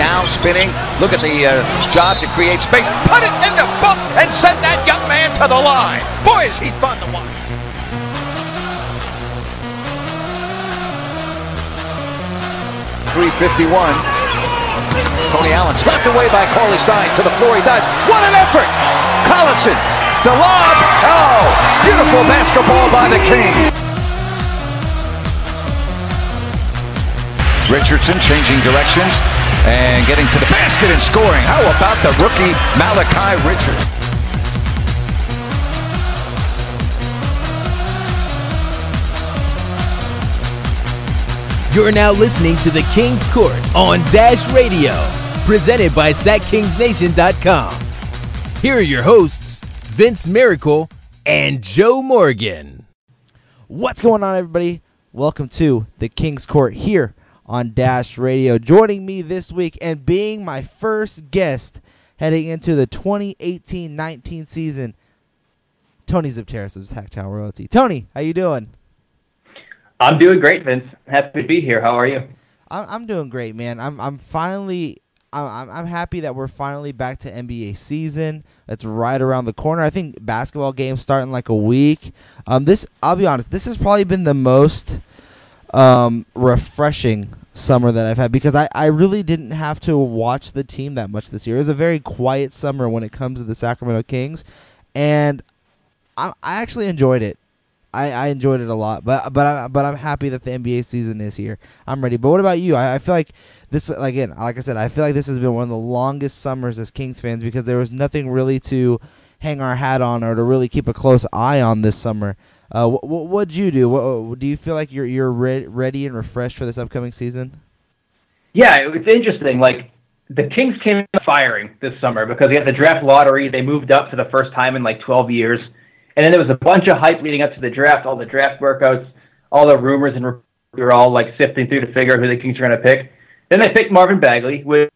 Pascal spinning. Look at the uh, job to create space. Put it in the book and send that young man to the line. Boy, is he fun to watch. Three fifty-one. Tony Allen slapped away by Cauley Stein to the floor. He dives. What an effort! Collison, the lob. Oh, beautiful basketball by the Kings. Richardson changing directions and getting to the basket and scoring. How about the rookie Malachi Richards? You're now listening to the King's Court on Dash Radio, presented by SacKingsNation.com. Here are your hosts, Vince Miracle and Joe Morgan. What's going on, everybody? Welcome to the King's Court here on Dash Radio. Joining me this week and being my first guest heading into the 2018-19 season, Tony Xypteras of Sactown Royalty. Tony, how you doing? I'm doing great, Vince. Happy to be here. How are you? I'm I'm doing great, man. I'm I'm finally I'm I'm happy that we're finally back to NBA season. That's right around the corner. I think basketball games start in like a week. Um, this I'll be honest, this has probably been the most um, refreshing summer that I've had because I, I really didn't have to watch the team that much this year. It was a very quiet summer when it comes to the Sacramento Kings, and I, I actually enjoyed it. I, I enjoyed it a lot, but but I, but I'm happy that the NBA season is here. I'm ready. But what about you? I, I feel like this again, like I said, I feel like this has been one of the longest summers as Kings fans because there was nothing really to hang our hat on or to really keep a close eye on this summer. Uh, what what'd you do? What, do you feel like you're you're re- ready and refreshed for this upcoming season? Yeah, it's interesting. Like the Kings came firing this summer because they had the draft lottery. They moved up for the first time in like 12 years, and then there was a bunch of hype leading up to the draft. All the draft workouts, all the rumors, and we were all like sifting through to figure out who the Kings are going to pick. Then they picked Marvin Bagley, which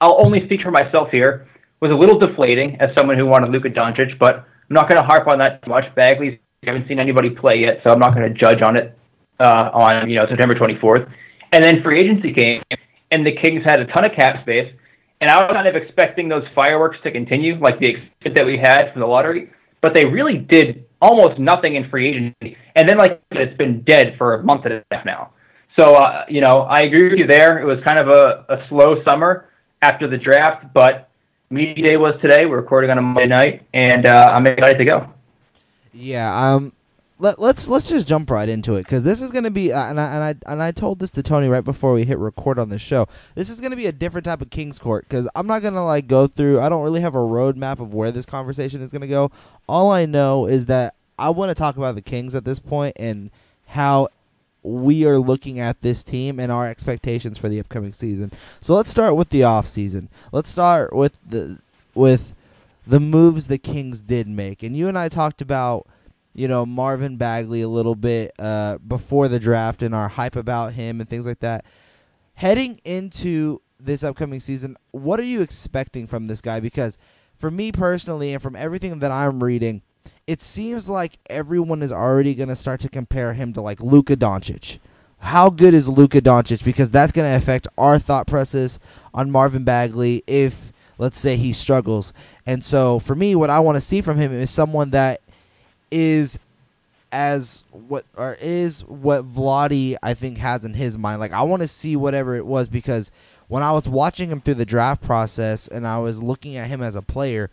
I'll only speak for myself here. Was a little deflating as someone who wanted Luka Doncic, but I'm not going to harp on that too much. Bagley's I haven't seen anybody play yet, so I'm not going to judge on it uh, on you know September 24th. And then free agency came, and the Kings had a ton of cap space, and I was kind of expecting those fireworks to continue, like the extent that we had from the lottery. But they really did almost nothing in free agency, and then like it's been dead for a month and a half now. So uh, you know, I agree with you there. It was kind of a, a slow summer after the draft, but media day was today. We're recording on a Monday night, and uh, I'm excited to go. Yeah, um, let, let's let's just jump right into it because this is going to be uh, and I and I and I told this to Tony right before we hit record on the show. This is going to be a different type of Kings Court because I'm not going to like go through. I don't really have a roadmap of where this conversation is going to go. All I know is that I want to talk about the Kings at this point and how we are looking at this team and our expectations for the upcoming season. So let's start with the off season. Let's start with the with the moves the Kings did make. And you and I talked about, you know, Marvin Bagley a little bit uh, before the draft and our hype about him and things like that. Heading into this upcoming season, what are you expecting from this guy? Because for me personally, and from everything that I'm reading, it seems like everyone is already going to start to compare him to like Luka Doncic. How good is Luka Doncic? Because that's going to affect our thought process on Marvin Bagley if let's say he struggles. And so for me, what I want to see from him is someone that is as what or is what Vlade I think has in his mind. Like I want to see whatever it was because when I was watching him through the draft process and I was looking at him as a player,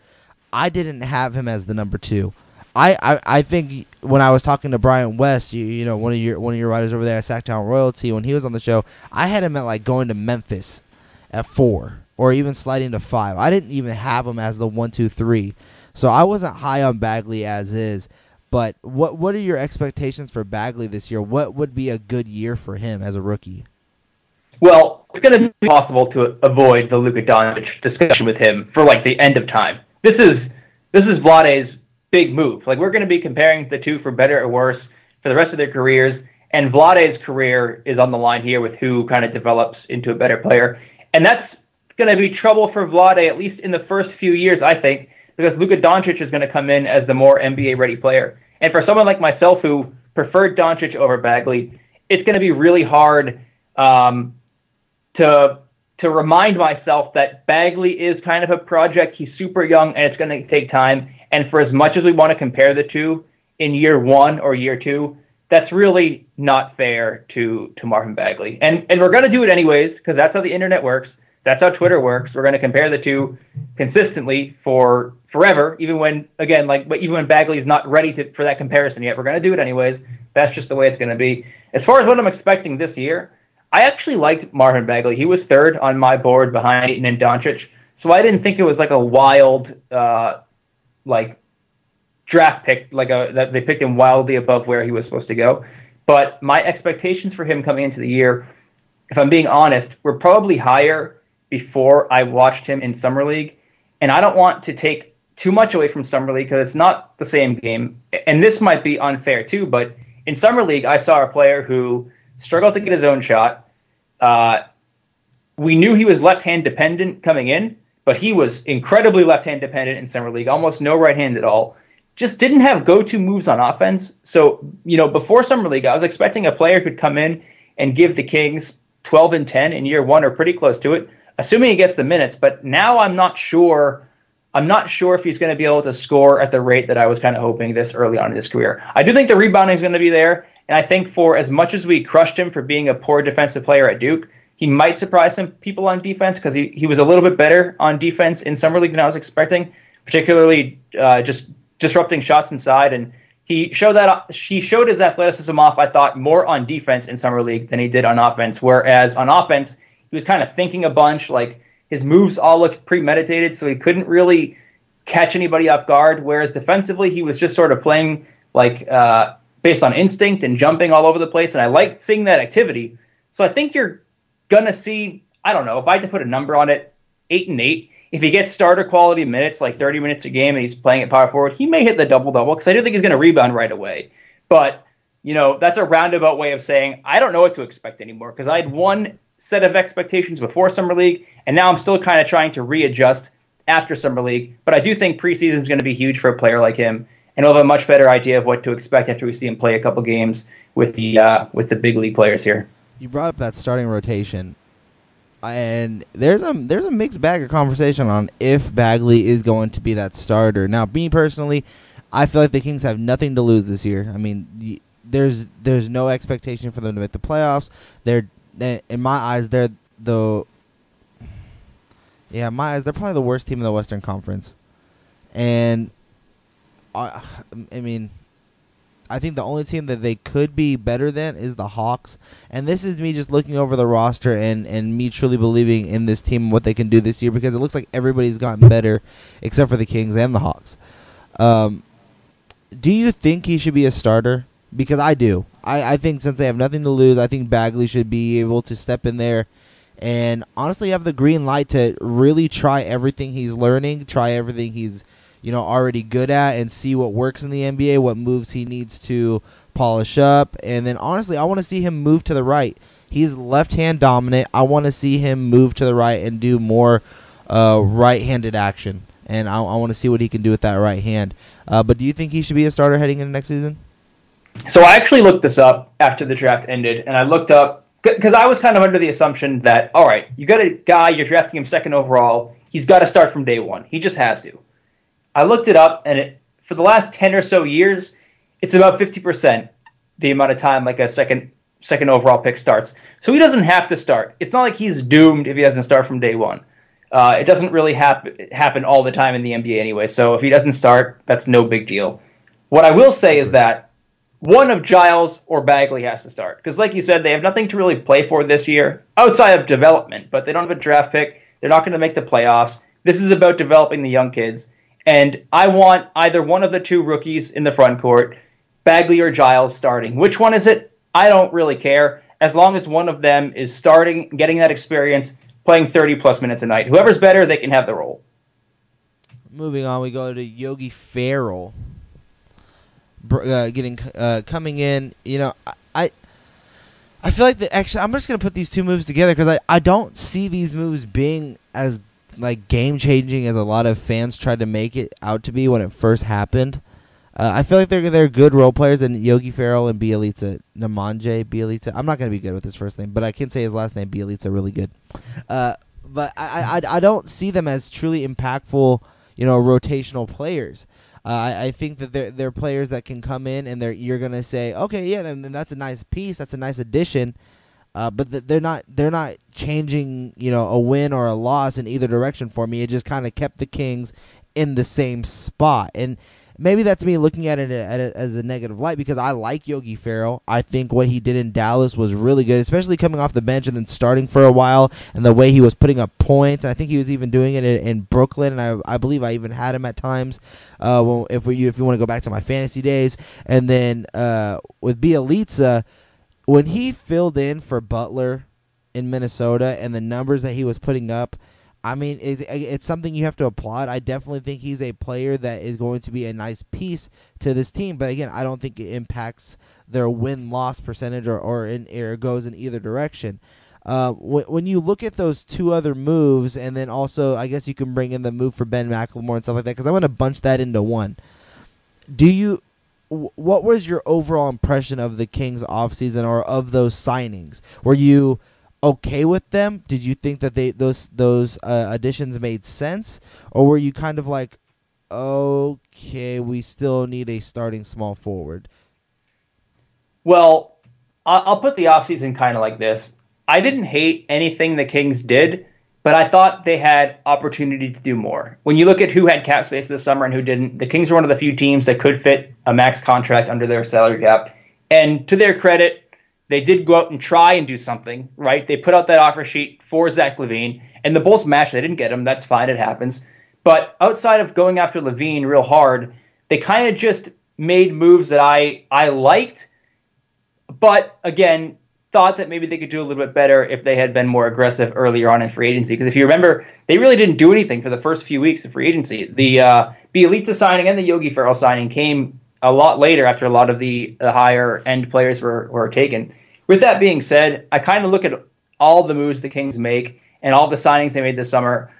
I didn't have him as the number two. I, I, I think when I was talking to Brian West, you, you know one of your one of your writers over there at Sactown Royalty, when he was on the show, I had him at like going to Memphis at four or even sliding to five. I didn't even have him as the one, two, three. So I wasn't high on Bagley as is. But what what are your expectations for Bagley this year? What would be a good year for him as a rookie? Well, it's going to be possible to avoid the Luka Doncic discussion with him for like the end of time. This is this is Vlade's big move. Like we're going to be comparing the two for better or worse for the rest of their careers, and Vlade's career is on the line here with who kind of develops into a better player, and that's going to be trouble for Vlade at least in the first few years, I think, because Luka Doncic is going to come in as the more NBA ready player. And for someone like myself who preferred Doncic over Bagley, it's going to be really hard um, to to remind myself that Bagley is kind of a project. He's super young and it's going to take time. And for as much as we want to compare the two in year one or year two, that's really not fair to to Marvin Bagley. And and we're going to do it anyways because that's how the internet works. That's how Twitter works. We're going to compare the two consistently for forever, even when again like but even when Bagley is not ready to, for that comparison yet. We're going to do it anyways. That's just the way it's going to be. As far as what I'm expecting this year, I actually liked Marvin Bagley. He was third on my board behind Ayton and Doncic, so I didn't think it was like a wild, uh, like draft pick, like a that they picked him wildly above where he was supposed to go. But my expectations for him coming into the year, if I'm being honest, were probably higher before I watched him in summer league, and I don't want to take too much away from summer league because it's not the same game, and this might be unfair too, but in summer league, I saw a player who struggled to get his own shot. Uh, we knew he was left hand dependent coming in, but he was incredibly left hand dependent in summer league, almost no right hand at all. Just didn't have go to moves on offense. So, you know, before summer league, I was expecting a player who could come in and give the Kings 12 and 10 in year one or pretty close to it, assuming he gets the minutes. But now I'm not sure I'm not sure if he's going to be able to score at the rate that I was kind of hoping this early on in his career. I do think the rebounding is going to be there, and I think for as much as we crushed him for being a poor defensive player at Duke, he might surprise some people on defense because he, he was a little bit better on defense in summer league than I was expecting, particularly uh, just disrupting shots inside. And he showed that he showed his athleticism off. I thought more on defense in summer league than he did on offense. Whereas on offense, he was kind of thinking a bunch, like his moves all looked premeditated, so he couldn't really catch anybody off guard. Whereas defensively, he was just sort of playing like uh, based on instinct and jumping all over the place. And I liked seeing that activity. So I think you're gonna see. I don't know if I had to put a number on it, eight and eight. If he gets starter quality minutes, like 30 minutes a game, and he's playing at power forward, he may hit the double double because I do think he's going to rebound right away. But you know, that's a roundabout way of saying I don't know what to expect anymore because I had one set of expectations before summer league, and now I'm still kind of trying to readjust after summer league. But I do think preseason is going to be huge for a player like him, and we'll have a much better idea of what to expect after we see him play a couple games with the uh, with the big league players here. You brought up that starting rotation, and there's a there's a mixed bag of conversation on if Bagley is going to be that starter. Now, me personally, I feel like the Kings have nothing to lose this year. I mean, there's there's no expectation for them to make the playoffs. They're in my eyes, they're the yeah, my eyes, they're probably the worst team in the Western Conference, and I, I mean, I think the only team that they could be better than is the Hawks. And this is me just looking over the roster and, and me truly believing in this team and what they can do this year because it looks like everybody's gotten better except for the Kings and the Hawks. Um, do you think he should be a starter? Because I do. I, I think since they have nothing to lose, I think Bagley should be able to step in there and honestly have the green light to really try everything he's learning, try everything he's you know already good at, and see what works in the NBA, what moves he needs to polish up, and then honestly, I want to see him move to the right. He's left hand dominant. I want to see him move to the right and do more uh, right handed action, and I, I want to see what he can do with that right hand. Uh, but do you think he should be a starter heading into next season? So I actually looked this up after the draft ended, and I looked up because I was kind of under the assumption that all right, you got a guy, you're drafting him second overall, he's got to start from day one. He just has to. I looked it up, and it, for the last ten or so years, it's about fifty percent the amount of time like a second second overall pick starts. So he doesn't have to start. It's not like he's doomed if he doesn't start from day one. Uh, it doesn't really happen happen all the time in the NBA anyway. So if he doesn't start, that's no big deal. What I will say is that one of Giles or Bagley has to start. Because, like you said, they have nothing to really play for this year outside of development, but they don't have a draft pick. They're not going to make the playoffs. This is about developing the young kids. And I want either one of the two rookies in the front court, Bagley or Giles, starting. Which one is it? I don't really care. As long as one of them is starting, getting that experience, playing 30 plus minutes a night. Whoever's better, they can have the role. Moving on, we go to Yogi Ferrell uh, getting uh, coming in. You know, I I feel like the actually I'm just gonna put these two moves together because I I don't see these moves being as like game changing as a lot of fans tried to make it out to be when it first happened. Uh, I feel like they're they're good role players, and Yogi Ferrell and Bjelica Nemanja Bjelica. I'm not gonna be good with his first name, but I can say his last name Bjelica really good. Uh, but I, I I don't see them as truly impactful, you know, rotational players. Uh, I, I think that they're they're players that can come in and they're you're gonna say, okay, yeah, then, then that's a nice piece, that's a nice addition. Uh, but th- they're not they're not changing you know a win or a loss in either direction for me. It just kind of kept the Kings in the same spot, and maybe that's me looking at it, as a negative light because I like Yogi Ferrell. I think what he did in Dallas was really good, especially coming off the bench and then starting for a while, and the way he was putting up points. And I think he was even doing it in, Brooklyn, and I, I believe I even had him at times. Uh, well, if we, if you want to go back to my fantasy days, and then uh, with Bjelica when he filled in for Butler in Minnesota and the numbers that he was putting up, I mean, it's, it's something you have to applaud. I definitely think he's a player that is going to be a nice piece to this team. But again, I don't think it impacts their win loss percentage or, or, in, or goes in either direction. Uh, when, when you look at those two other moves, and then also, I guess you can bring in the move for Ben McLemore and stuff like that, because I want to bunch that into one. Do you what was your overall impression of the Kings offseason or of those signings? Were you okay with them? Did you think that they those those uh, additions made sense, or were you kind of like, okay, we still need a starting small forward? Well, I'll put the offseason kind of like this. I didn't hate anything the Kings did but I thought they had opportunity to do more. When you look at who had cap space this summer and who didn't, the Kings were one of the few teams that could fit a max contract under their salary cap. And to their credit, they did go out and try and do something, right? They put out that offer sheet for Zach LaVine, and the Bulls matched. They didn't get him. That's fine. It happens. But outside of going after Levine real hard, they kind of just made moves that I I liked. But again, thought that maybe they could do a little bit better if they had been more aggressive earlier on in free agency. Because if you remember, they really didn't do anything for the first few weeks of free agency. The uh, Bjelica signing and the Yogi Ferrell signing came a lot later after a lot of the, the higher end players were, were taken. With that being said, I kind of look at all the moves the Kings make and all the signings they made this summer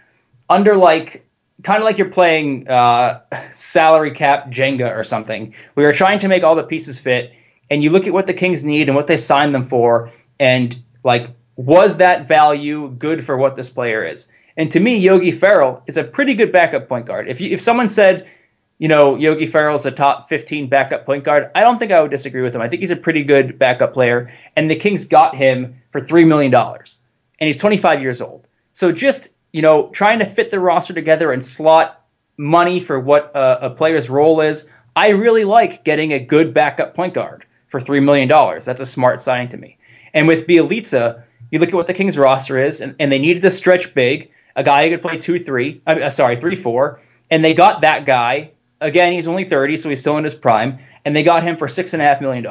under like kind of like you're playing uh, salary cap Jenga or something. We are trying to make all the pieces fit and you look at what the Kings need and what they signed them for, and like, was that value good for what this player is? And to me, Yogi Ferrell is a pretty good backup point guard. If you, if someone said, you know, Yogi Ferrell's a top 15 backup point guard, I don't think I would disagree with him. I think he's a pretty good backup player, and the Kings got him for three million dollars, and he's 25 years old. So just you know, trying to fit the roster together and slot money for what a, a player's role is. I really like getting a good backup point guard for $3 million. That's a smart signing to me. And with Bjelica, you look at what the Kings roster is, and, and they needed to stretch big, a guy who could play 2 3, uh, sorry, 3 4, and they got that guy. Again, he's only 30, so he's still in his prime, and they got him for $6.5 million.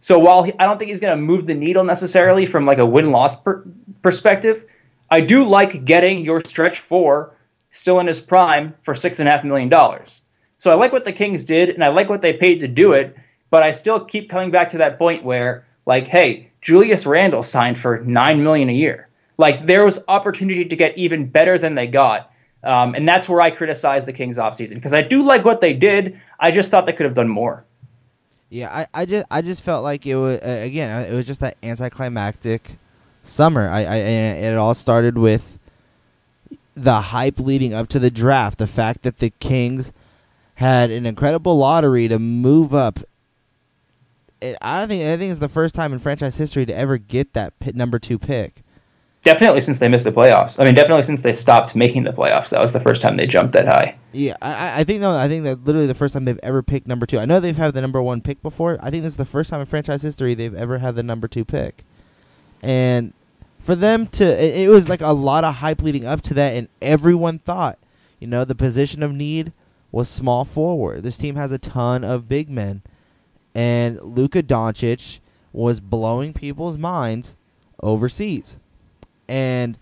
So while he, I don't think he's going to move the needle necessarily from like a win loss per- perspective, I do like getting your stretch four still in his prime for $6.5 million. So I like what the Kings did, and I like what they paid to do it. But I still keep coming back to that point where, like, hey, Julius Randle signed for nine million a year. Like, there was opportunity to get even better than they got. Um, and that's where I criticize the Kings offseason because I do like what they did. I just thought they could have done more. Yeah, I, I just I just felt like it was uh, again it was just that anticlimactic summer. I, I it all started with the hype leading up to the draft, the fact that the Kings had an incredible lottery to move up it, I think I think it's the first time in franchise history to ever get that number two pick. Definitely since they missed the playoffs. I mean, definitely since they stopped making the playoffs. That was the first time they jumped that high. Yeah, I, I think no, I think that literally the first time they've ever picked number two. I know they've had the number one pick before. I think this is the first time in franchise history they've ever had the number two pick, and for them to, it, it was like a lot of hype leading up to that, and everyone thought, you know, the position of need was small forward. This team has a ton of big men and Luka Doncic was blowing people's minds overseas. And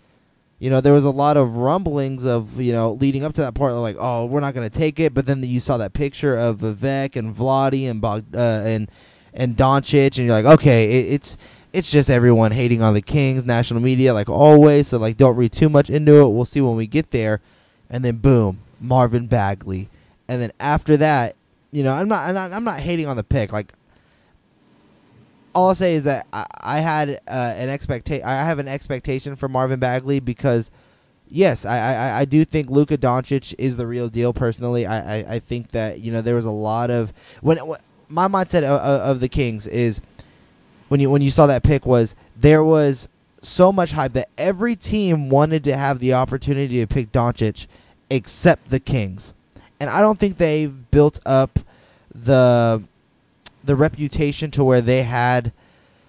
you know, there was a lot of rumblings of, you know, leading up to that part, like, oh, we're not going to take it. But then you saw that picture of Vivek and Vlade and Bog- uh, and and Doncic, and you're like, okay, it, it's it's just everyone hating on the Kings, national media, like always. So like, don't read too much into it. We'll see when we get there. And then boom, Marvin Bagley, and then after that, you know, I'm not, I'm not, I'm not hating on the pick. Like, all I'll say is that I, I had uh, an expectation. I have an expectation for Marvin Bagley because yes, I, I, I do think Luka Doncic is the real deal. Personally, I, I, I think that you know there was a lot of when, when my mindset of, of the Kings is when you when you saw that pick was there was so much hype that every team wanted to have the opportunity to pick Doncic except the Kings. And I don't think they've built up the the reputation to where they had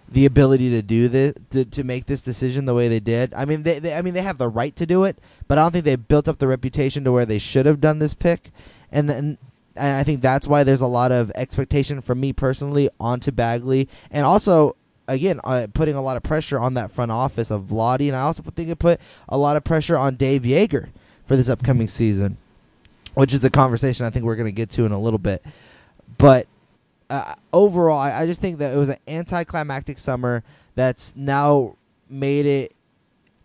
the ability to do this to, to make this decision the way they did. I mean they, they I mean they have the right to do it, but I don't think they built up the reputation to where they should have done this pick. And then and I think that's why there's a lot of expectation from me personally onto Bagley and also again uh, putting a lot of pressure on that front office of Vlade and I also think it put a lot of pressure on Dave Joerger for this upcoming season, which is the conversation I think we're going to get to in a little bit. But uh, overall, I, I just think that it was an anticlimactic summer that's now made it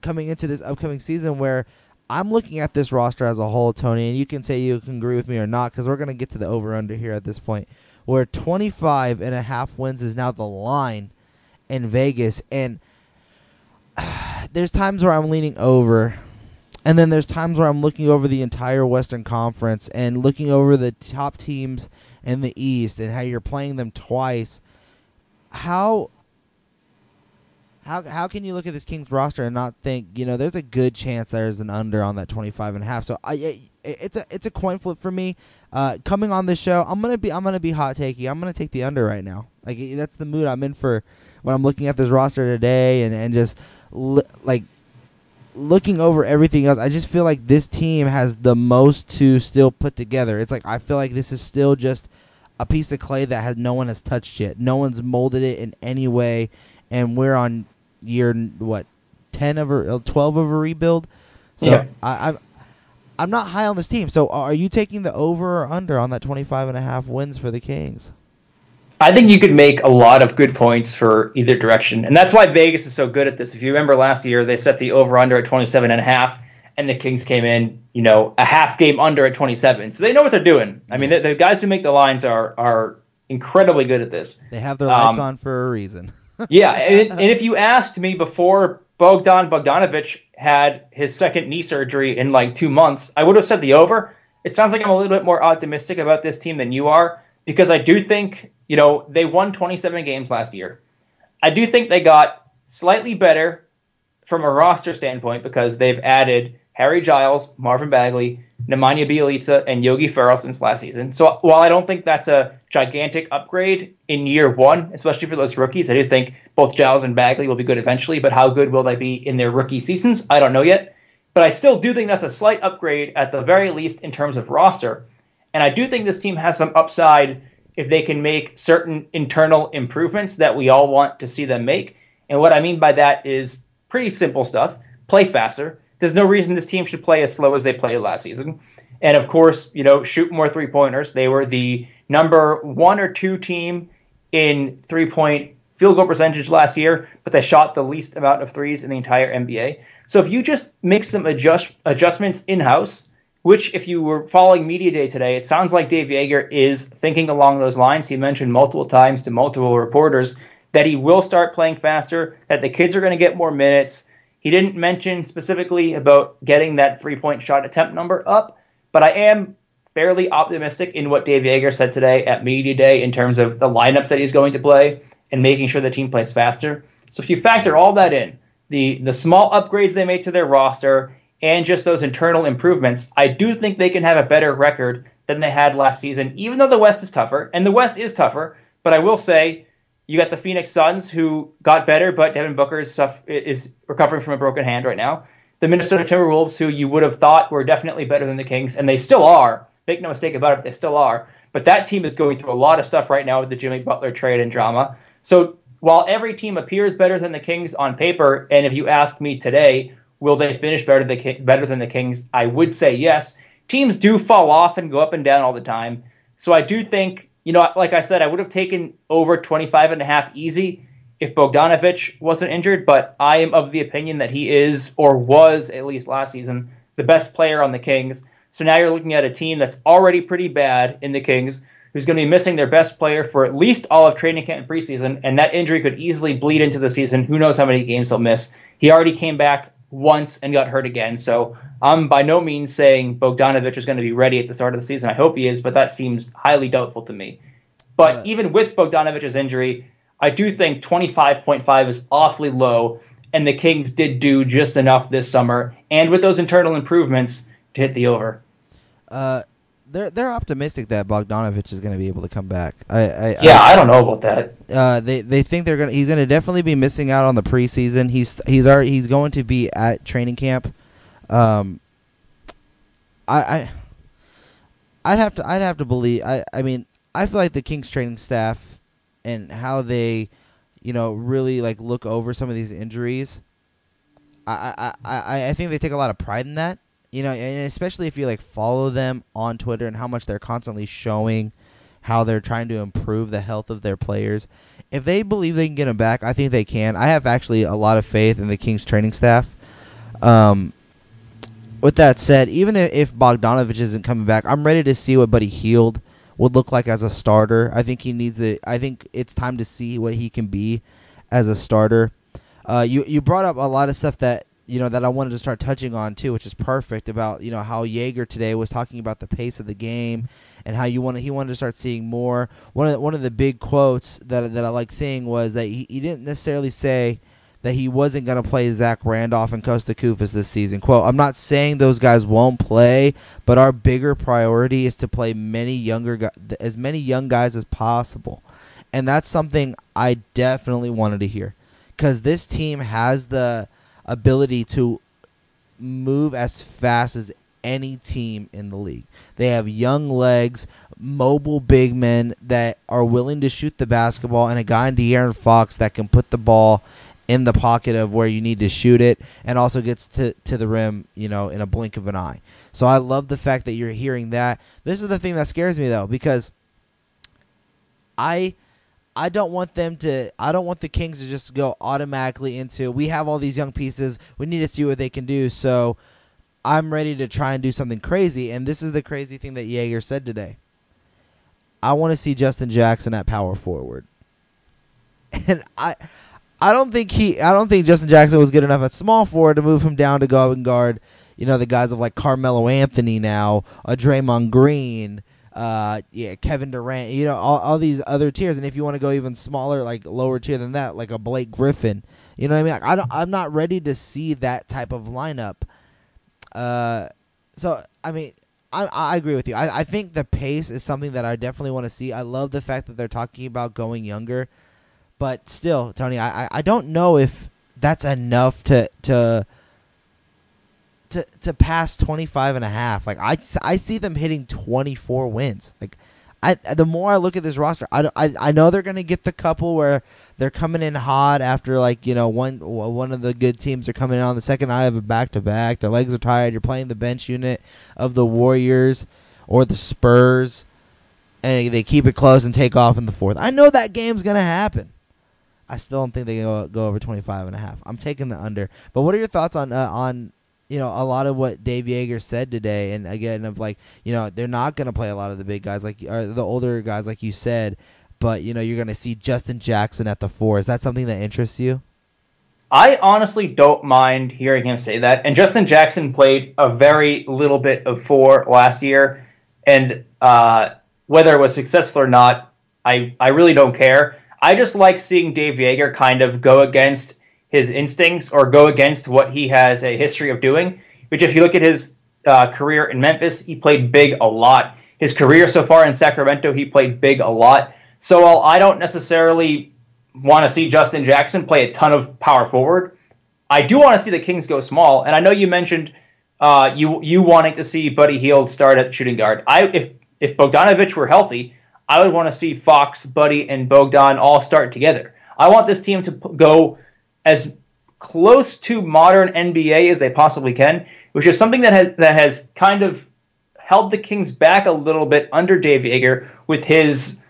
coming into this upcoming season where I'm looking at this roster as a whole, Tony, and you can say you can agree with me or not because we're going to get to the over under here at this point, where 25 and a half wins is now the line in Vegas. And uh, there's times where I'm leaning over and then there's times where I'm looking over the entire Western Conference and looking over the top teams in the East and how you're playing them twice. How how how can you look at this Kings roster and not think, you know, there's a good chance there's an under on that 25 and a half. So I it's a it's a coin flip for me. Uh, coming on this show, I'm to be I'm to be hot takey. I'm to take the under right now. Like that's the mood I'm in for when I'm looking at this roster today and and just li- like looking over everything else, I just feel like this team has the most to still put together. It's like I feel like this is still just a piece of clay that has no one has touched yet. No one's molded it in any way, and we're on year what ten of a uh, twelve of a rebuild. So yeah. I, I'm I'm not high on this team. So are you taking the over or under on that 25 and a half wins for the Kings? I think you could make a lot of good points for either direction. And that's why Vegas is so good at this. If you remember last year, they set the over under at 27 and a half and the Kings came in, you know, a half game under at 27. So they know what they're doing. I mean, the, the guys who make the lines are are incredibly good at this. They have their lights um, on for a reason. yeah, and, and if you asked me before Bogdan Bogdanovich had his second knee surgery in like 2 months, I would have said the over. It sounds like I'm a little bit more optimistic about this team than you are because I do think you know, they won 27 games last year. I do think they got slightly better from a roster standpoint because they've added Harry Giles, Marvin Bagley, Nemanja Bjelica, and Yogi Ferrell since last season. So while I don't think that's a gigantic upgrade in year one, especially for those rookies, I do think both Giles and Bagley will be good eventually. But how good will they be in their rookie seasons? I don't know yet. But I still do think that's a slight upgrade at the very least in terms of roster. And I do think this team has some upside if they can make certain internal improvements that we all want to see them make. And what I mean by that is pretty simple stuff. Play faster. There's no reason this team should play as slow as they played last season. And of course, you know, shoot more three pointers. They were the number one or two team in three point field goal percentage last year, but they shot the least amount of threes in the entire NBA. So if you just make some adjust adjustments in house, which, if you were following Media Day today, it sounds like Dave Joerger is thinking along those lines. He mentioned multiple times to multiple reporters that he will start playing faster, that the kids are going to get more minutes. He didn't mention specifically about getting that three point shot attempt number up, but I am fairly optimistic in what Dave Joerger said today at Media Day in terms of the lineups that he's going to play and making sure the team plays faster. So if you factor all that in, the the small upgrades they made to their roster and just those internal improvements, I do think they can have a better record than they had last season, even though the West is tougher. And the West is tougher, but I will say you got the Phoenix Suns who got better, but Devin Booker is, is recovering from a broken hand right now. The Minnesota Timberwolves, who you would have thought were definitely better than the Kings, and they still are. Make no mistake about it, they still are. But that team is going through a lot of stuff right now with the Jimmy Butler trade and drama. So while every team appears better than the Kings on paper, and if you ask me today, Will they finish better than the, better than the Kings? I would say yes. Teams do fall off and go up and down all the time. So I do think, you know, like I said, I would have taken over 25 and a half easy if Bogdanovich wasn't injured, but I am of the opinion that he is, or was at least last season, the best player on the Kings. So now you're looking at a team that's already pretty bad in the Kings, who's going to be missing their best player for at least all of training camp and preseason, and that injury could easily bleed into the season. Who knows how many games he'll miss? He already came back once and got hurt again. So I'm by no means saying Bogdanovich is going to be ready at the start of the season. I hope he is, but that seems highly doubtful to me. But even with Bogdanovich's injury, I do think 25.5 is awfully low, and the Kings did do just enough this summer, and with those internal improvements, to hit the over. Uh, they're they're optimistic that Bogdanovich is going to be able to come back. I, I yeah, I, I, don't know about that. Uh, they they think they're gonna he's going to definitely be missing out on the preseason. He's he's already he's going to be at training camp. Um, I I I'd have to I'd have to believe I I mean I feel like the Kings training staff and how they you know really like look over some of these injuries. I I I I think they take a lot of pride in that you know, and especially if you like follow them on Twitter and how much they're constantly showing how they're trying to improve the health of their players. If they believe they can get them back, I think they can. I have actually a lot of faith in the Kings training staff. Um, with that said, even if Bogdanovich isn't coming back, I'm ready to see what Buddy Hield would look like as a starter. I think he needs it. I think it's time to see what he can be as a starter. Uh, you you brought up a lot of stuff that you know that I wanted to start touching on too, which is perfect about you know how Joerger today was talking about the pace of the game and how you want he wanted to start seeing more. One of the, one of the big quotes that that I like seeing was that he, he didn't necessarily say that he wasn't going to play Zach Randolph and Costa Koufos this season. Quote, I'm not saying those guys won't play, but our bigger priority is to play many younger as many young guys as possible. And that's something I definitely wanted to hear cuz this team has the ability to move as fast as any team in the league. They have young legs, mobile big men that are willing to shoot the basketball, and a guy in De'Aaron Fox that can put the ball in the pocket of where you need to shoot it and also gets to, to the rim, you know, in a blink of an eye. So I love the fact that you're hearing that. This is the thing that scares me though, because I I don't want them to. I don't want the Kings to just go automatically into. We have all these young pieces. We need to see what they can do. So I'm ready to try and do something crazy. And this is the crazy thing that Joerger said today. I want to see Justin Jackson at power forward, and I. I don't think he. I don't think Justin Jackson was good enough at small forward to move him down to go and guard. You know the guys of like Carmelo Anthony now, a Draymond Green, uh, yeah, Kevin Durant, you know, all, all these other tiers. And if you want to go even smaller, like lower tier than that, like a Blake Griffin, you know what I mean? Like, I don't, I'm not ready to see that type of lineup. Uh, so I mean, I, I agree with you. I, I think the pace is something that I definitely want to see. I love the fact that they're talking about going younger, but still, Tony, I, I, I don't know if that's enough to to to to pass 25 and a half. Like I, I see them hitting 24 wins. Like I the more I look at this roster, I, I, I know they're going to get the couple where they're coming in hot after like, you know, one one of the good teams are coming in on the second night of a back to back. Their legs are tired. You're playing the bench unit of the Warriors or the Spurs and they keep it close and take off in the fourth. I know that game's going to happen. I still don't think they go go over 25 and a half. I'm taking the under. But what are your thoughts on uh, on you know a lot of what Dave Joerger said today, and again of like you know they're not going to play a lot of the big guys like the older guys like you said, but you know you're going to see Justin Jackson at the four. Is that something that interests you? I honestly don't mind hearing him say that. And Justin Jackson played a very little bit of four last year, and uh, whether it was successful or not, I I really don't care. I just like seeing Dave Joerger kind of go against his instincts or go against what he has a history of doing. Which, if you look at his uh, career in Memphis, he played big a lot. His career so far in Sacramento, he played big a lot. So while I don't necessarily want to see Justin Jackson play a ton of power forward, I do want to see the Kings go small. And I know you mentioned uh, you you wanting to see Buddy Hield start at shooting guard. I if if Bogdanovich were healthy, I would want to see Fox, Buddy, and Bogdan all start together. I want this team to go as close to modern NBA as they possibly can, which is something that has that has kind of held the Kings back a little bit under Dave Joerger with his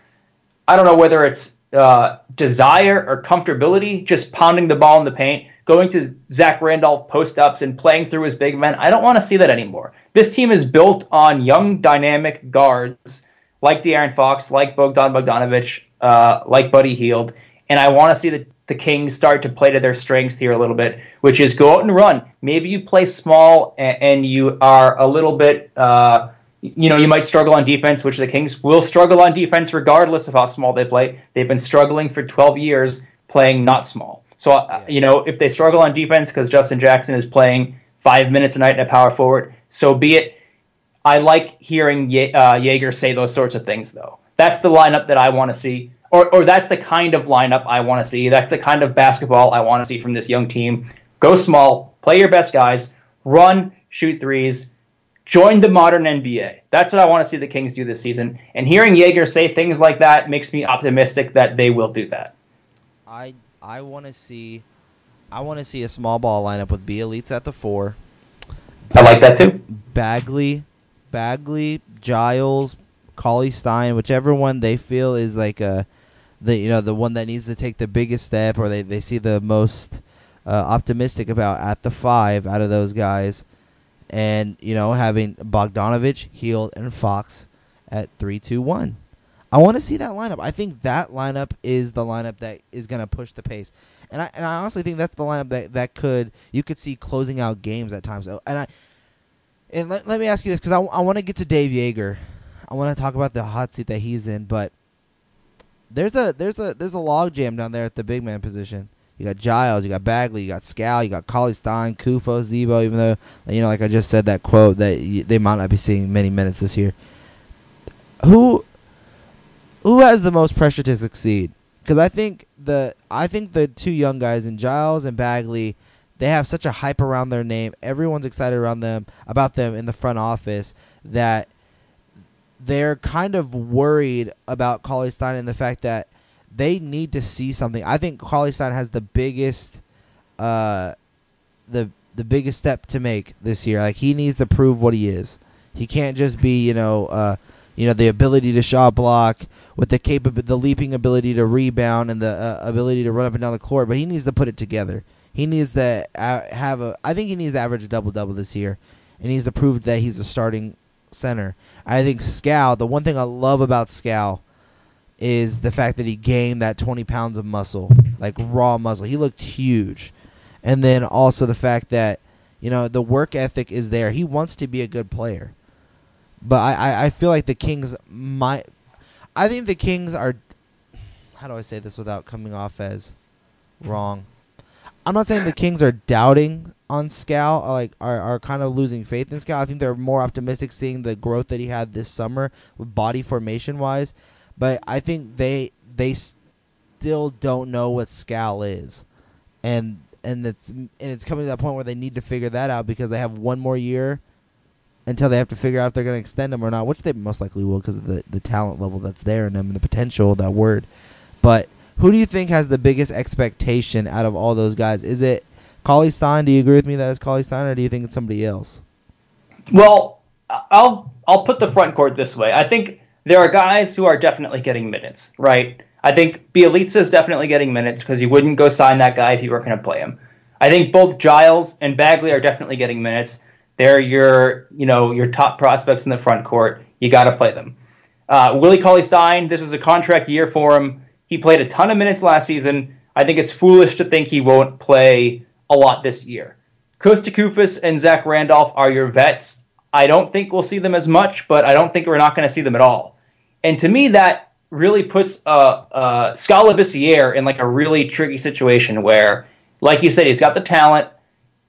I don't know whether it's uh, desire or comfortability just pounding the ball in the paint, going to Zach Randolph post ups and playing through his big men. I don't want to see that anymore. This team is built on young, dynamic guards like De'Aaron Fox, like Bogdan Bogdanovich, uh, like Buddy Hield, and I want to see the the Kings start to play to their strengths here a little bit, which is go out and run. Maybe you play small and, and you are a little bit, uh, you know, you might struggle on defense, which the Kings will struggle on defense regardless of how small they play. They've been struggling for 12 years playing not small. So, uh, you know, if they struggle on defense because Justin Jackson is playing five minutes a night in a power forward, so be it. I like hearing Ye- uh, Joerger say those sorts of things, though. That's the lineup that I want to see or, or that's the kind of lineup I want to see. That's the kind of basketball I want to see from this young team. Go small, play your best guys, run, shoot threes, join the modern NBA. That's what I want to see the Kings do this season. And hearing Joerger say things like that makes me optimistic that they will do that. I I want to see I want to see a small ball lineup with Bjelica at the four. I like that too. Bagley, Bagley, Giles, Cauley Stein, whichever one they feel is like a the you know the one that needs to take the biggest step or they, they see the most uh, optimistic about at the five out of those guys and you know having Bogdanovich, Hield, and Fox at three, two, one. I want to see that lineup. I think that lineup is the lineup that is going to push the pace, and I and I honestly think that's the lineup that that could you could see closing out games at times. And I and let, let me ask you this because I, I want to get to Dave Joerger. I want to talk about the hot seat that he's in, but there's a there's a there's a log jam down there at the big man position. You got Giles, you got Bagley, you got Skal, you got Cauley Stein, Kufo, Z-Bo. Even though you know, like I just said, that quote that y- they might not be seeing many minutes this year. Who who has the most pressure to succeed? Because I think the I think the two young guys in Giles and Bagley, they have such a hype around their name. Everyone's excited around them about them in the front office that they're kind of worried about Cauley Stein and the fact that they need to see something. I think Cauley Stein has the biggest, uh, the the biggest step to make this year. Like he needs to prove what he is. He can't just be, you know, uh, you know, the ability to shot block with the capab- the leaping ability to rebound and the uh, ability to run up and down the court. But he needs to put it together. He needs to uh, have a. I think he needs to average a double double this year, and he needs to prove that he's a starting center. I think Skal. The one thing I love about Skal is the fact that he gained that 20 pounds of muscle, like raw muscle. He looked huge, and then also the fact that you know the work ethic is there. He wants to be a good player, but I I, I feel like the Kings might. I think the Kings are. How do I say this without coming off as wrong? I'm not saying the Kings are doubting on Skal, like are, are kind of losing faith in Skal. I think they're more optimistic seeing the growth that he had this summer with body formation wise. But I think they they still don't know what Skal is, and and it's and it's coming to that point where they need to figure that out because they have one more year until they have to figure out if they're going to extend him or not, which they most likely will because of the the talent level that's there in them and the potential that word. But who do you think has the biggest expectation out of all those guys? Is it Cauley Stein? Do you agree with me that it's Cauley Stein, or do you think it's somebody else? Well, I'll I'll put the front court this way. I think there are guys who are definitely getting minutes, right? I think Bjelica is definitely getting minutes because you wouldn't go sign that guy if you weren't going to play him. I think both Giles and Bagley are definitely getting minutes. They're your you know your top prospects in the front court. You got to play them. Uh, Willie Cauley Stein, this is a contract year for him. He played a ton of minutes last season. I think it's foolish to think he won't play a lot this year. Costa Koufos and Zach Randolph are your vets. I don't think we'll see them as much, but I don't think we're not going to see them at all. And to me, that really puts uh, uh, Labissiere in like a really tricky situation where, like you said, he's got the talent.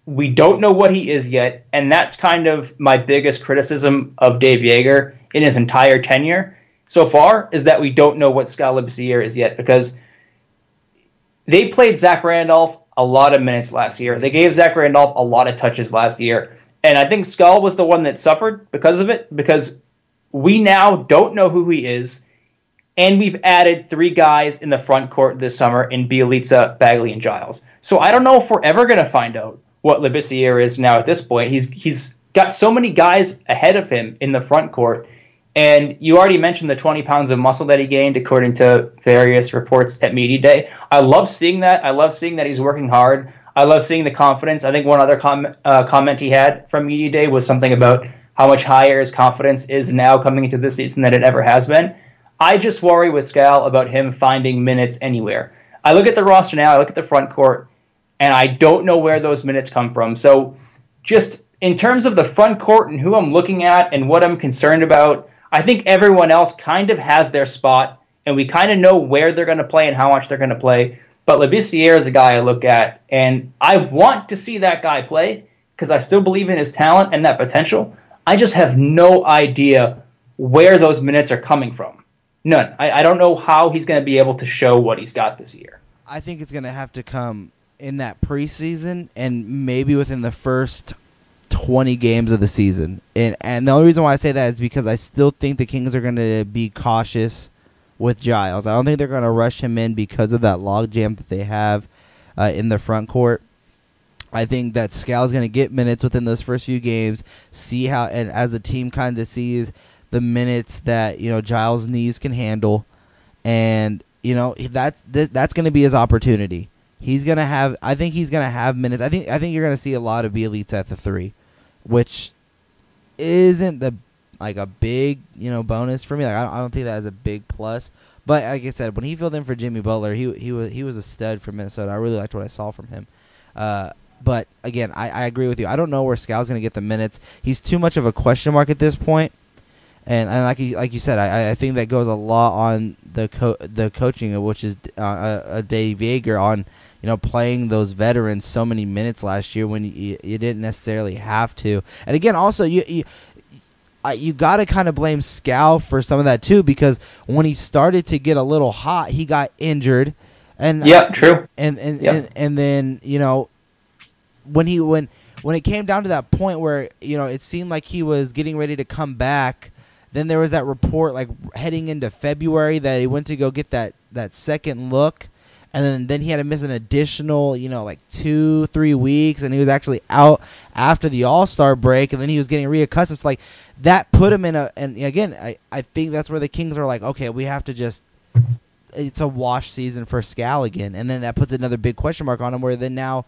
We don't know what he is yet, and that's kind of my biggest criticism of Dave Joerger in his entire tenure so far is that we don't know what Skal Labissiere is yet because they played Zach Randolph a lot of minutes last year. They gave Zach Randolph a lot of touches last year. And I think Skal was the one that suffered because of it, because we now don't know who he is. And we've added three guys in the front court this summer in Bjelica, Bagley, and Giles. So I don't know if we're ever going to find out what Labissiere is now at this point. He's he's got so many guys ahead of him in the front court. And you already mentioned the 20 pounds of muscle that he gained, according to various reports at Media Day. I love seeing that. I love seeing that he's working hard. I love seeing the confidence. I think one other com- uh, comment he had from Media Day was something about how much higher his confidence is now coming into this season than it ever has been. I just worry with Skal about him finding minutes anywhere. I look at the roster now, I look at the front court, and I don't know where those minutes come from. So, just in terms of the front court and who I'm looking at and what I'm concerned about, I think everyone else kind of has their spot, and we kind of know where they're going to play and how much they're going to play. But Labissiere is a guy I look at, and I want to see that guy play because I still believe in his talent and that potential. I just have no idea where those minutes are coming from. None. I, I don't know how he's going to be able to show what he's got this year. I think it's going to have to come in that preseason and maybe within the first 20 games of the season. And and the only reason why I say that is because I still think the Kings are going to be cautious with Giles. I don't think they're going to rush him in because of that logjam that they have uh, in the front court. I think that Skal's going to get minutes within those first few games, see how, and as the team kind of sees the minutes that you know Giles' knees can handle, and you know that's that's going to be his opportunity. He's going to have. I think he's going to have minutes. I think I think you're going to see a lot of Bjelica at the three, which isn't the like a big you know bonus for me. Like I don't, I don't think that is a big plus. But like I said, when he filled in for Jimmy Butler, he he was he was a stud for Minnesota. I really liked what I saw from him. Uh, but again, I, I agree with you. I don't know where Skal's going to get the minutes. He's too much of a question mark at this point. And, and like you, like you said, I, I think that goes a lot on the co- the coaching, which is uh, uh, Dave Joerger on you know playing those veterans so many minutes last year when you, you didn't necessarily have to. And again, also you, you you got to kind of blame Skal for some of that too, because when he started to get a little hot, he got injured, and uh, yeah, true. And and, yep. and and then you know when he when when it came down to that point where you know it seemed like he was getting ready to come back, then there was that report like heading into February that he went to go get that that second look, and then then he had to miss an additional you know like two three weeks, and he was actually out after the All Star break, and then he was getting reaccustomed. So like that put him in a and again I I think that's where the Kings are like okay we have to just it's a wash season for Skal again, and then that puts another big question mark on him. Where then now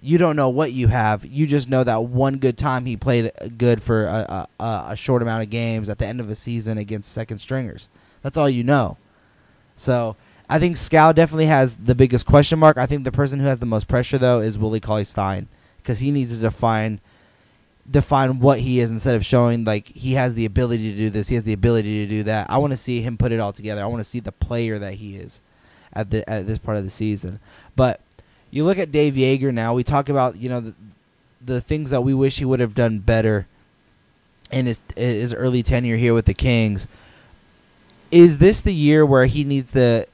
you don't know what you have. You just know that one good time he played good for a, a, a, short amount of games at the end of a season against second stringers. That's all you know. So I think Skal definitely has the biggest question mark. I think the person who has the most pressure though is Willie Cauley Stein because he needs to define define what he is instead of showing like he has the ability to do this, he has the ability to do that. I want to see him put it all together. I want to see the player that he is at the at this part of the season. But you look at Dave Joerger now. We talk about you know the, the things that we wish he would have done better in his his early tenure here with the Kings. Is this the year where he needs to?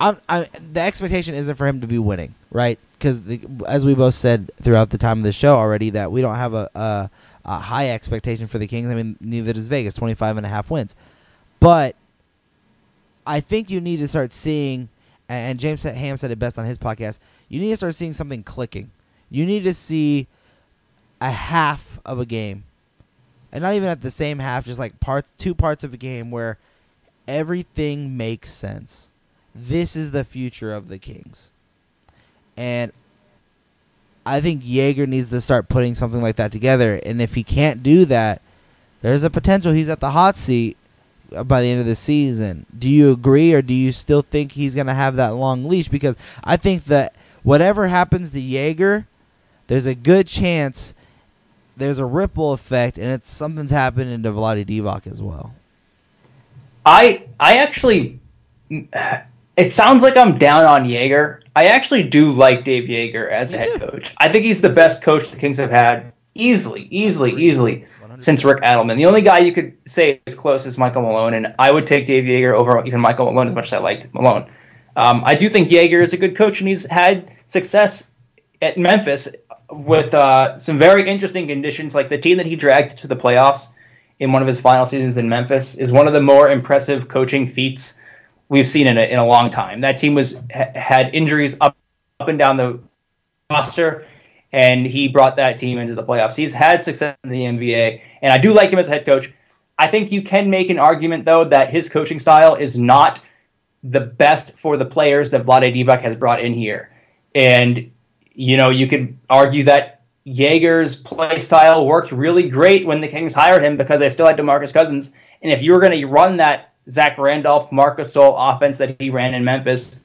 I'm, I'm, the expectation isn't for him to be winning, right? Because as we both said throughout the time of the show already, that we don't have a, a, a high expectation for the Kings. I mean, neither does Vegas, 25 and a half wins. But I think you need to start seeing, and James Ham said it best on his podcast you need to start seeing something clicking. You need to see a half of a game, and not even at the same half, just like parts, two parts of a game where everything makes sense. This is the future of the Kings, and I think Joerger needs to start putting something like that together. And if he can't do that, there's a potential he's at the hot seat by the end of the season. Do you agree, or do you still think he's going to have that long leash? Because I think that whatever happens to Joerger, there's a good chance there's a ripple effect, and it's something's happening to Vlade Divac as well. I I actually, it sounds like I'm down on Joerger. I actually do like Dave Joerger as a head coach. I think he's the best coach the Kings have had easily, easily, easily since Rick Adelman. The only guy you could say is close is Michael Malone, and I would take Dave Joerger over even Michael Malone as much as I liked Malone. Um, I do think Joerger is a good coach, and he's had success at Memphis with uh, some very interesting conditions. Like the team that he dragged to the playoffs in one of his final seasons in Memphis is one of the more impressive coaching feats we've seen in a, in a long time. That team was ha- had injuries up up and down the roster, and he brought that team into the playoffs. He's had success in the NBA, and I do like him as a head coach. I think you can make an argument though that his coaching style is not the best for the players that Vlade Divac has brought in here. And, you know, you could argue that Joerger's play style worked really great when the Kings hired him because they still had DeMarcus Cousins. And if you were going to run that Zach Randolph, Marcus Gasol offense that he ran in Memphis,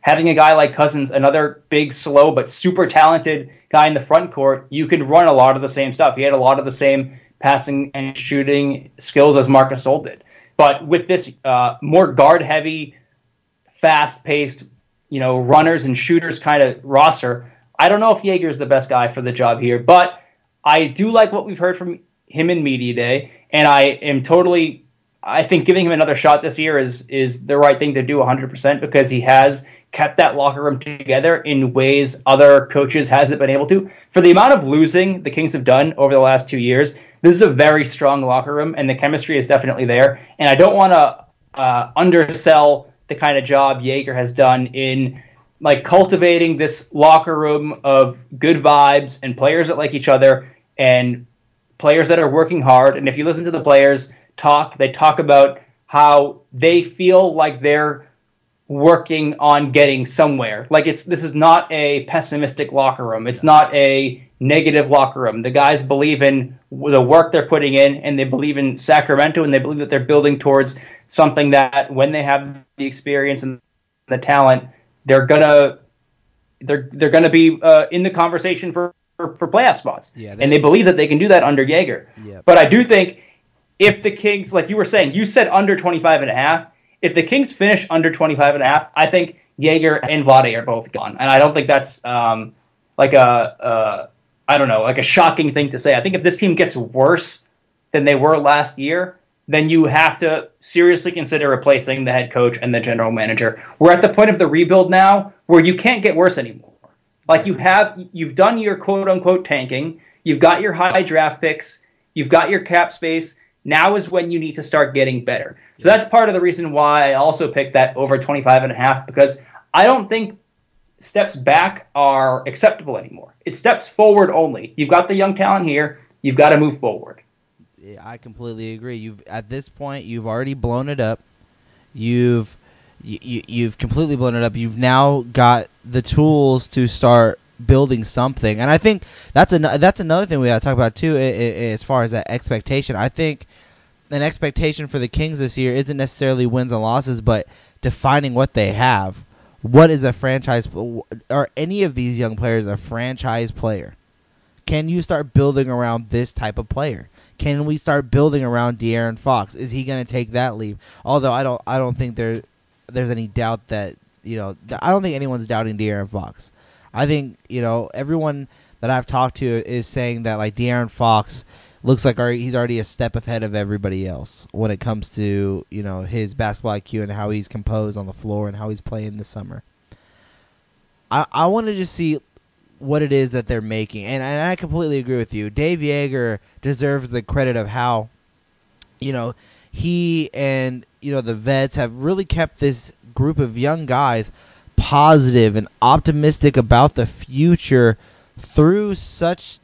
having a guy like Cousins, another big, slow but super talented guy in the front court, you could run a lot of the same stuff. He had a lot of the same passing and shooting skills as Marcus Gasol did. But with this uh, more guard heavy, fast paced, you know, runners and shooters kind of roster, I don't know if Joerger is the best guy for the job here. But I do like what we've heard from him in media day, and I am totally. I think giving him another shot this year is is the right thing to do 100% because he has kept that locker room together in ways other coaches hasn't been able to. For the amount of losing the Kings have done over the last two years, this is a very strong locker room, and the chemistry is definitely there. And I don't want to uh, undersell the kind of job Joerger has done in like cultivating this locker room of good vibes and players that like each other and players that are working hard. And if you listen to the players talk, they talk about how they feel like they're working on getting somewhere. Like it's this is not a pessimistic locker room. It's not a negative locker room. The guys believe in the work they're putting in and they believe in Sacramento and they believe that they're building towards something that when they have the experience and the talent, they're gonna they're they're gonna be uh, in the conversation for, for, for playoff spots. Yeah, they, and they believe that they can do that under Joerger. Yep. But I do think if the Kings, like you were saying, you said under 25 and a half. If the Kings finish under 25 and a half, I think Joerger and Vlade are both gone. And I don't think that's um, like a, a I don't know, like a shocking thing to say. I think if this team gets worse than they were last year, then you have to seriously consider replacing the head coach and the general manager. We're at the point of the rebuild now where you can't get worse anymore. Like you have you've done your quote unquote tanking, you've got your high draft picks, you've got your cap space. Now is when you need to start getting better. So that's part of the reason why I also picked that over 25 and a half because I don't think steps back are acceptable anymore. It's steps forward only. You've got the young talent here, you've got to move forward. I completely agree. You've at this point you've already blown it up. You've you, you've completely blown it up. You've now got the tools to start building something, and I think that's an that's another thing we got to talk about too. As far as that expectation, I think an expectation for the Kings this year isn't necessarily wins and losses, but defining what they have. What is a franchise? Are any of these young players a franchise player? Can you start building around this type of player? Can we start building around De'Aaron Fox? Is he going to take that leap? Although I don't, I don't think there, there's any doubt that you know, I don't think anyone's doubting De'Aaron Fox. I think you know everyone that I've talked to is saying that like De'Aaron Fox looks like he's already a step ahead of everybody else when it comes to you know his basketball IQ and how he's composed on the floor and how he's playing this summer. I I want to just see what it is that they're making. And, and I completely agree with you. Dave Joerger deserves the credit of how, you know, he and, you know, the vets have really kept this group of young guys positive and optimistic about the future through such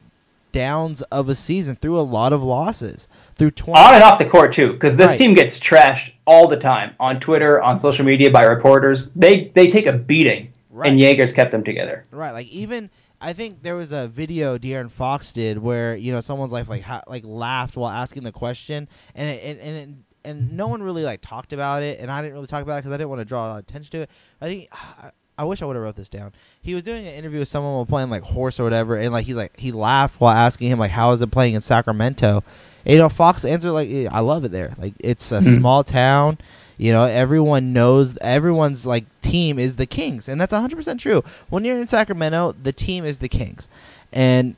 downs of a season, through a lot of losses. Through 20- on and off the court too, because this right. team gets trashed all the time on Twitter, on social media by reporters. They they take a beating, right. and Joergers kept them together. Right, like even I think there was a video De'Aaron Fox did where you know someone's like like ha- like laughed while asking the question, and it, and and, it, and no one really like talked about it, and I didn't really talk about it because I didn't want to draw attention to it. I think. Ah, I, wish I would have wrote this down. He was doing an interview with someone while playing like horse or whatever, and like he's like he laughed while asking him like how is it playing in Sacramento. And, you know, Fox answered like I love it there. Like it's a mm-hmm. small town. You know, everyone knows everyone's like team is the Kings, and that's 100% true. When you're in Sacramento, the team is the Kings. And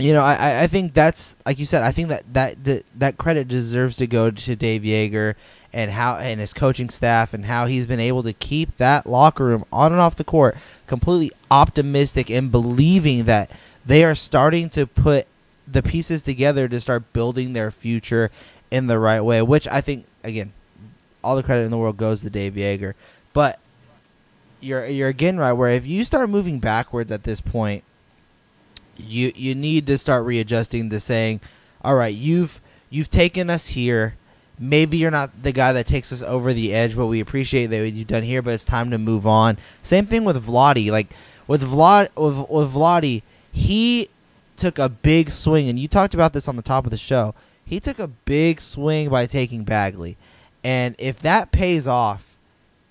you know, I, I think that's like you said. I think that that that, that credit deserves to go to Dave Joerger and how and his coaching staff and how he's been able to keep that locker room on and off the court completely optimistic and believing that they are starting to put the pieces together to start building their future in the right way. Which I think again all the credit in the world goes to Dave Joerger. But you're you're again right where if you start moving backwards at this point, you you need to start readjusting to saying, all right, you've you've taken us here. Maybe you're not the guy that takes us over the edge, but we appreciate that you've done here. But it's time to move on. Same thing with Vlade. Like with Vlad with, with Vlade, he took a big swing, and you talked about this on the top of the show. He took a big swing by taking Bagley. And if that pays off,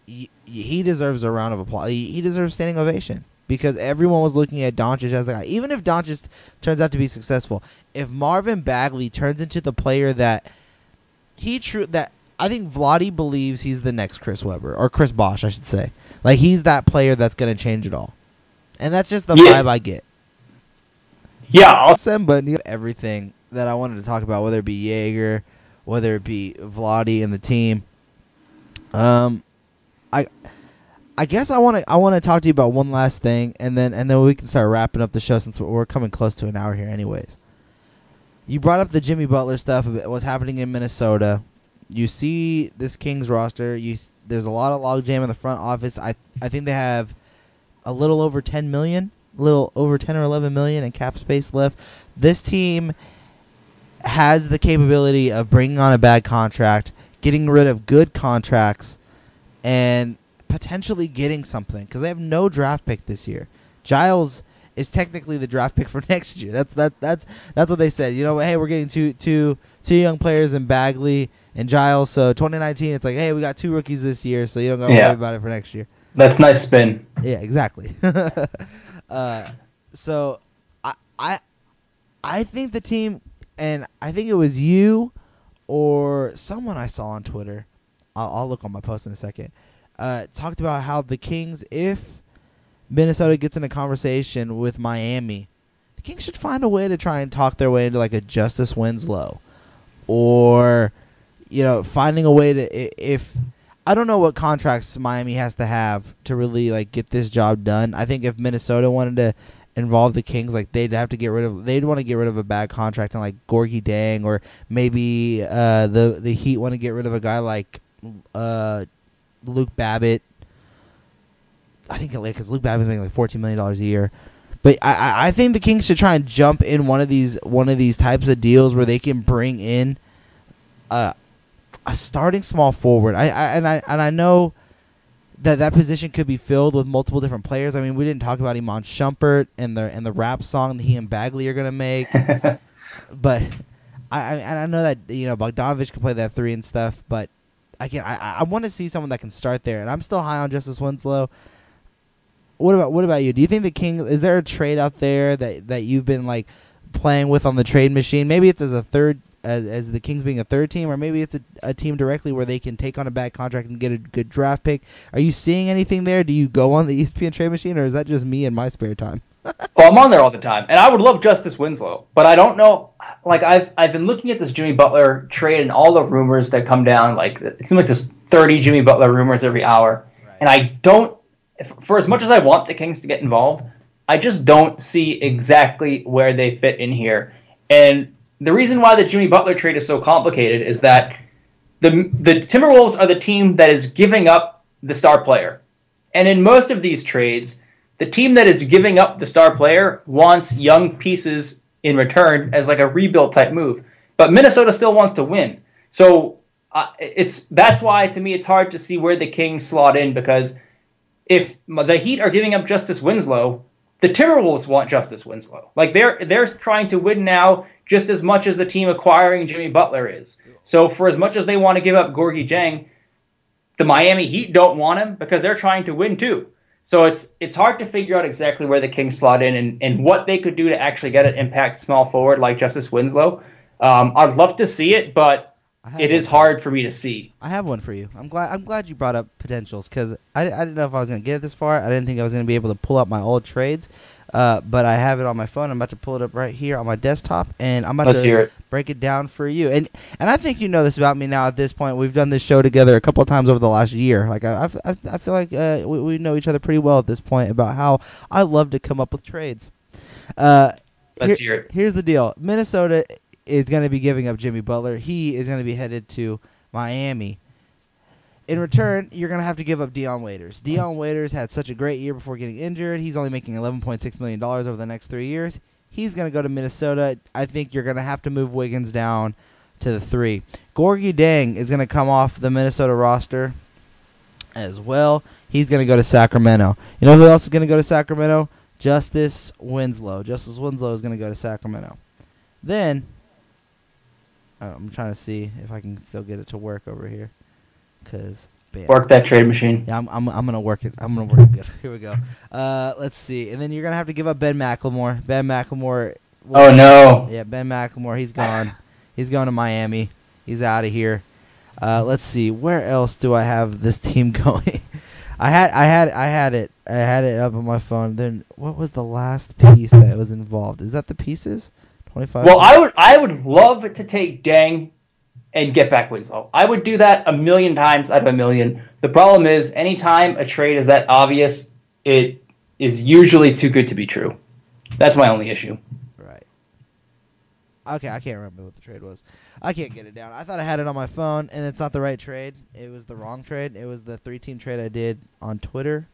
he deserves a round of applause. He deserves standing ovation because everyone was looking at Doncic as a guy. Even if Doncic turns out to be successful, if Marvin Bagley turns into the player that he true that I think Vlade believes he's the next Chris Webber or Chris Bosh, I should say. Like he's that player that's going to change it all, and that's just the Yeah. vibe I get. Yeah, I'll Awesome, but everything that I wanted to talk about, whether it be Joerger, whether it be Vlade and the team. Um, I, I guess I want to I want to talk to you about one last thing, and then and then we can start wrapping up the show since we're coming close to an hour here, anyways. You brought up the Jimmy Butler stuff. What's happening in Minnesota? You see this Kings roster. You there's a lot of logjam in the front office. I I think they have a little over 10 million, a little over 10 or 11 million in cap space left. This team has the capability of bringing on a bad contract, getting rid of good contracts, and potentially getting something because they have no draft pick this year. Giles is technically the draft pick for next year. That's that that's that's what they said. You know, hey, we're getting two two two young players in Bagley and Giles. So 2019, it's like, hey, we got two rookies this year, so you don't gotta Yeah. worry about it for next year. that's nice spin. Yeah, exactly. uh, so I I I think the team and I think it was you or someone I saw on Twitter. I'll, I'll look on my post in a second. Uh, talked about how the Kings, if Minnesota gets in a conversation with Miami, the Kings should find a way to try and talk their way into like a Justice Winslow, or you know, finding a way to if I don't know what contracts Miami has to have to really like get this job done. I think if Minnesota wanted to involve the Kings, like they'd have to get rid of they'd want to get rid of a bad contract and like Gorgui Dieng or maybe uh, the the Heat want to get rid of a guy like uh, Luke Babbitt. I think because Luke Babbitt's making like fourteen million dollars a year. But I, I- think the Kings should try and jump in one of these one of these types of deals where they can bring in a a starting small forward. I, I and I and I know that that position could be filled with multiple different players. I mean, we didn't talk about Iman Shumpert and the and the rap song that he and Bagley are gonna make, but I, I and I know that you know Bogdanovich can play that three and stuff, but Can I I want to see someone that can start there, and I'm still high on Justice Winslow. What about what about you? Do you think the King is there a trade out there that that you've been like playing with on the trade machine? Maybe it's as a third as, as the Kings being a third team, or maybe it's a, a team directly where they can take on a bad contract and get a good draft pick. Are you seeing anything there? Do you go on the ESPN trade machine, or is that just me in my spare time? Well, I'm on there all the time, and I would love Justice Winslow, but I don't know. Like I've I've been looking at this Jimmy Butler trade and all the rumors that come down. Like it seems like there's 30 Jimmy Butler rumors every hour, and I don't. For as much as I want the Kings to get involved, I just don't see exactly where they fit in here. And the reason why the Jimmy Butler trade is so complicated is that the the Timberwolves are the team that is giving up the star player, and in most of these trades the team that is giving up the star player wants young pieces in return as like a rebuild type move. But Minnesota still wants to win. So uh, it's that's why to me it's hard to see where the Kings slot in because if the Heat are giving up Justice Winslow, the Timberwolves want Justice Winslow. Like they're they're trying to win now just as much as the team acquiring Jimmy Butler is. So for as much as they want to give up Gorgui Dieng, the Miami Heat don't want him because they're trying to win too. So it's it's hard to figure out exactly where the Kings slot in and, and what they could do to actually get an impact small forward like Justice Winslow. Um, I'd love to see it, but it is hard for me to see. I have one for you. I'm glad. I'm glad you brought up potentials because I, I didn't know if I was gonna get it this far. I didn't think I was gonna be able to pull up my old trades, uh, but I have it on my phone. I'm about to pull it up right here on my desktop, and I'm about Let's to it. break it down for you. And and I think you know this about me now. At this point, we've done this show together a couple of times over the last year. Like I, I, I feel like uh, we, we know each other pretty well at this point about how I love to come up with trades. Uh, Let's here- hear it. Here's the deal: Minnesota is going to be giving up Jimmy Butler. He is going to be headed to Miami. In return, you're going to have to give up Dion Waiters. Dion Waiters had such a great year before getting injured. He's only making 11.6 million dollars over the next three years. He's going to go to Minnesota. I think you're going to have to move Wiggins down to the three. Gorgui Dieng is going to come off the Minnesota roster as well. He's going to go to Sacramento. You know who else is going to go to Sacramento? Justice Winslow. Justice Winslow is going to go to Sacramento. Then, uh, I'm trying to see if I can still get it to work over here. Because Bam. Work that trade machine. Yeah, I'm, I'm, I'm gonna work it. I'm gonna work it good. Here we go. Uh, let's see, and then you're gonna have to give up Ben McLemore. Ben McLemore. Oh no. Yeah, Ben McLemore. He's gone. he's going to Miami. He's out of here. Uh, let's see. Where else do I have this team going? I had, I had, I had it. I had it up on my phone. Then what was the last piece that was involved? Is that the pieces? Twenty five. Well, I would I would love to take Dieng and get back Winslow. I would do that a million times out of a million. The problem is, anytime a trade is that obvious, it is usually too good to be true. That's my only issue. Right. Okay, I can't remember what the trade was. I can't get it down. I thought I had it on my phone, and it's not the right trade. It was the wrong trade. It was the three-team trade I did on Twitter,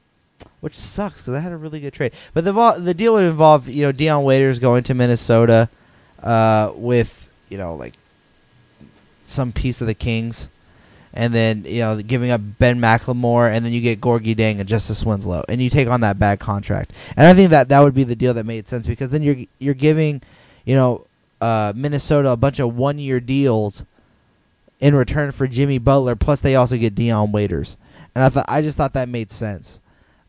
which sucks because I had a really good trade. But the the deal would involve you know Dion Waiters going to Minnesota, uh, with you know like some piece of the Kings, and then you know giving up Ben McLemore, and then you get Gorgui Dieng and Justice Winslow, and you take on that bad contract. And I think that that would be the deal that made sense because then you're you're giving, you know, uh, Minnesota a bunch of one year deals in return for Jimmy Butler. Plus, they also get Dion Waiters, and I thought I just thought that made sense.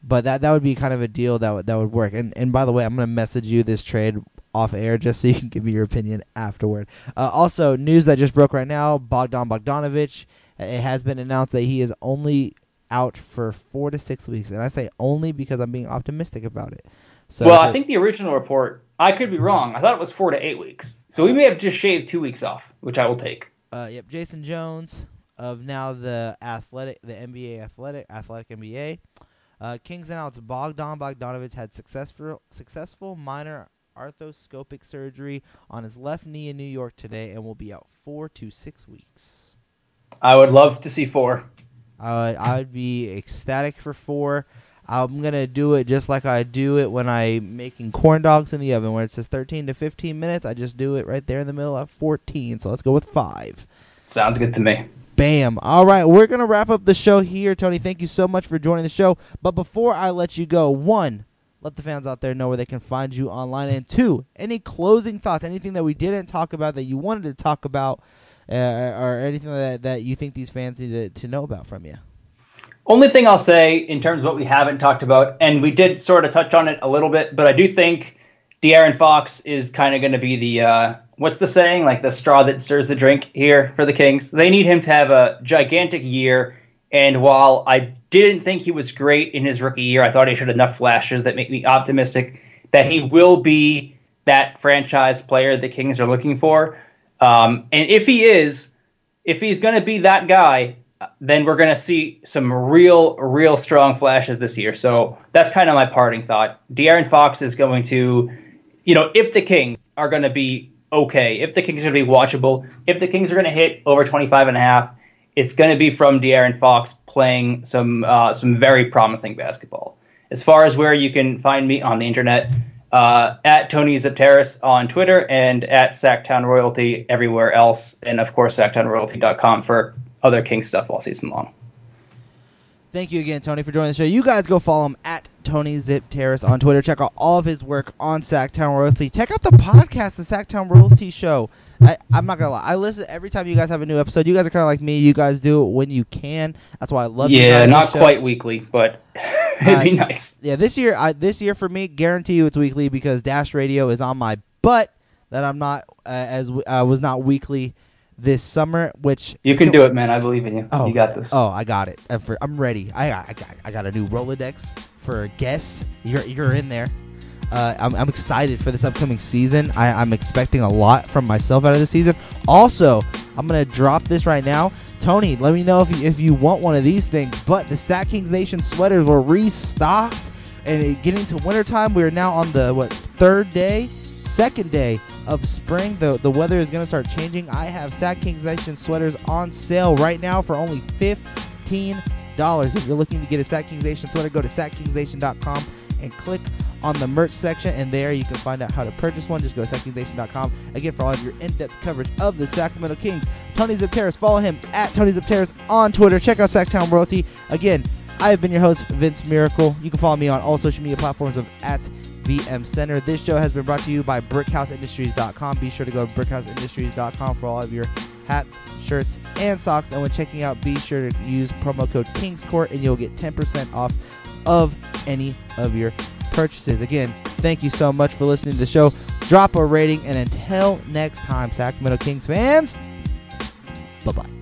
But that that would be kind of a deal that would that would work. And and by the way, I'm gonna message you this trade off air just so you can give me your opinion afterward. Uh, also, news that just broke right now: Bogdan Bogdanovich. It has been announced that he is only out for four to six weeks, and I say only because I'm being optimistic about it. So well, I it- think the original report. I could be wrong. I thought it was four to eight weeks. So we may have just shaved two weeks off, which I will take. Uh, yep, Jason Jones of now the athletic, the NBA athletic, athletic NBA. Uh, Kings announced Bogdan Bogdanovich had successful successful minor arthroscopic surgery on his left knee in New York today and will be out four to six weeks. I would love to see four. I would, I would be ecstatic for four. I'm gonna do it just like I do it when I'm making corn dogs in the oven, where it says 13 to 15 minutes. I just do it right there in the middle at 14. So let's go with five. Sounds good to me. Bam. All right, we're going to wrap up the show here. Tony, thank you so much for joining the show. But before I let you go, one, let the fans out there know where they can find you online. And two, any closing thoughts, anything that we didn't talk about that you wanted to talk about, uh, or anything that, that you think these fans need to, to know about from you? Only thing I'll say in terms of what we haven't talked about, and we did sort of touch on it a little bit, but I do think De'Aaron Fox is kind of going to be the uh, what's the saying, like the straw that stirs the drink here for the Kings. They need him to have a gigantic year. And while I didn't think he was great in his rookie year, I thought he showed enough flashes that make me optimistic that he will be that franchise player the Kings are looking for. Um, and if he is, if he's going to be that guy, then we're going to see some real, real strong flashes this year. So that's kind of my parting thought. De'Aaron Fox is going to, you know, if the Kings are going to be okay, if the Kings are going to be watchable, if the Kings are going to hit over 25 and a half, it's going to be from De'Aaron Fox playing some uh, some very promising basketball. As far as where you can find me on the internet, uh, at Tony Xypteras on Twitter and at Sactown Royalty everywhere else, and of course sactownroyalty.com for other King stuff all season long. Thank you again, Tony, for joining the show. You guys go follow him at Tony Xypteras on Twitter. Check out all of his work on Sactown Royalty. Check out the podcast, the Sactown Royalty Show. I, I'm not gonna lie. I listen every time you guys have a new episode. You guys are kind of like me. You guys do it when you can. That's why I love. you Yeah, not quite weekly, but it'd be Uh, nice. Yeah, this year, I, this year for me, guarantee you it's weekly because Dash Radio is on my butt. That I'm not uh, as I uh, was not weekly this summer. Which You can do it, man. I believe in you. Oh, you got this. Oh, I got it. I'm, I'm ready. I got, I got I got a new Rolodex for guests. You're you're in there. Uh, I'm, I'm excited for this upcoming season. I, I'm expecting a lot from myself out of the season. Also, I'm gonna drop this right now. Tony, let me know if you, if you want one of these things. But the Sac Kings Nation sweaters were restocked, and getting to wintertime, we are now on the what third day, second day of spring. The the weather is gonna start changing. I have Sac Kings Nation sweaters on sale right now for only fifteen dollars. If you're looking to get a Sac Kings Nation sweater, go to SacKingsNation.com and click on the merch section, and there you can find out how to purchase one. Just go to SacKingsNation.com again for all of your in-depth coverage of the Sacramento Kings. Tony Xypteras, follow him at Tony Xypteras on Twitter. Check out Sactown Royalty. Again, I have been your host, Vince Miracle. You can follow me on all social media platforms of at VM Center. This show has been brought to you by BrickHouseIndustries.com. Be sure to go to BrickHouseIndustries.com for all of your hats, shirts, and socks. And when checking out, be sure to use promo code Kings Court and you'll get 10% off of any of your purchases. Again, thank you so much for listening to the show. Drop a rating, and until next time, Sacramento Kings fans, bye bye.